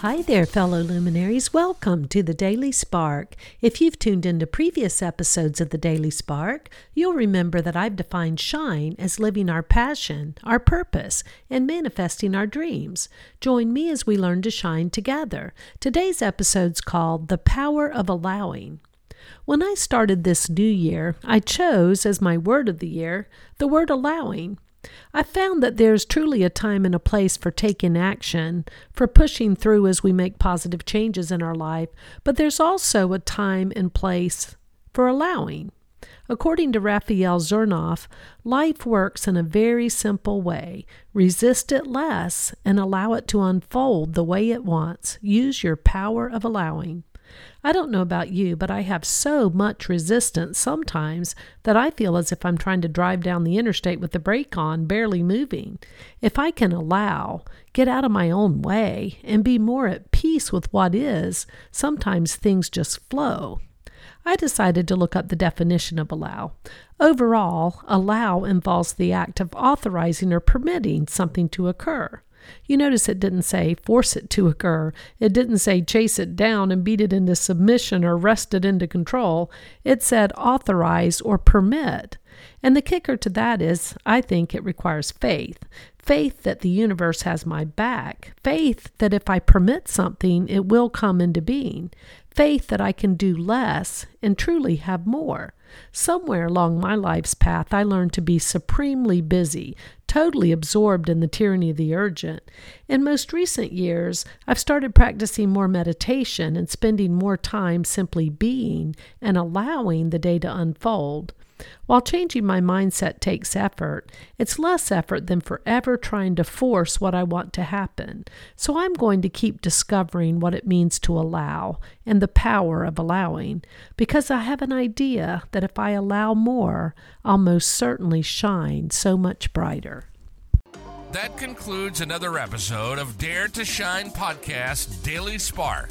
Hi there, fellow luminaries. Welcome to the Daily Spark. If you've tuned into previous episodes of the Daily Spark, you'll remember that I've defined shine as living our passion, our purpose, and manifesting our dreams. Join me as we learn to shine together. Today's episode's called The Power of Allowing. When I started this new year, I chose as my word of the year the word allowing. I found that there's truly a time and a place for taking action, for pushing through as we make positive changes in our life, but there's also a time and place for allowing. According to Raphael Zernoff, life works in a very simple way. Resist it less and allow it to unfold the way it wants. Use your power of allowing. I don't know about you, but I have so much resistance sometimes that I feel as if I'm trying to drive down the interstate with the brake on, barely moving. If I can allow, get out of my own way, and be more at peace with what is, sometimes things just flow. I decided to look up the definition of allow. Overall, allow involves the act of authorizing or permitting something to occur. You notice it didn't say force it to occur. It didn't say chase it down and beat it into submission or wrest it into control. It said authorize or permit. And the kicker to that is, I think it requires faith. Faith that the universe has my back. Faith that if I permit something, it will come into being. Faith that I can do less and truly have more. Somewhere along my life's path, I learned to be supremely busy, totally absorbed in the tyranny of the urgent. In most recent years, I've started practicing more meditation and spending more time simply being and allowing the day to unfold. While changing my mindset takes effort, it's less effort than forever trying to force what I want to happen. So I'm going to keep discovering what it means to allow and the power of allowing, because I have an idea that if I allow more, I'll most certainly shine so much brighter. That concludes another episode of Dare to Shine Podcast Daily Spark.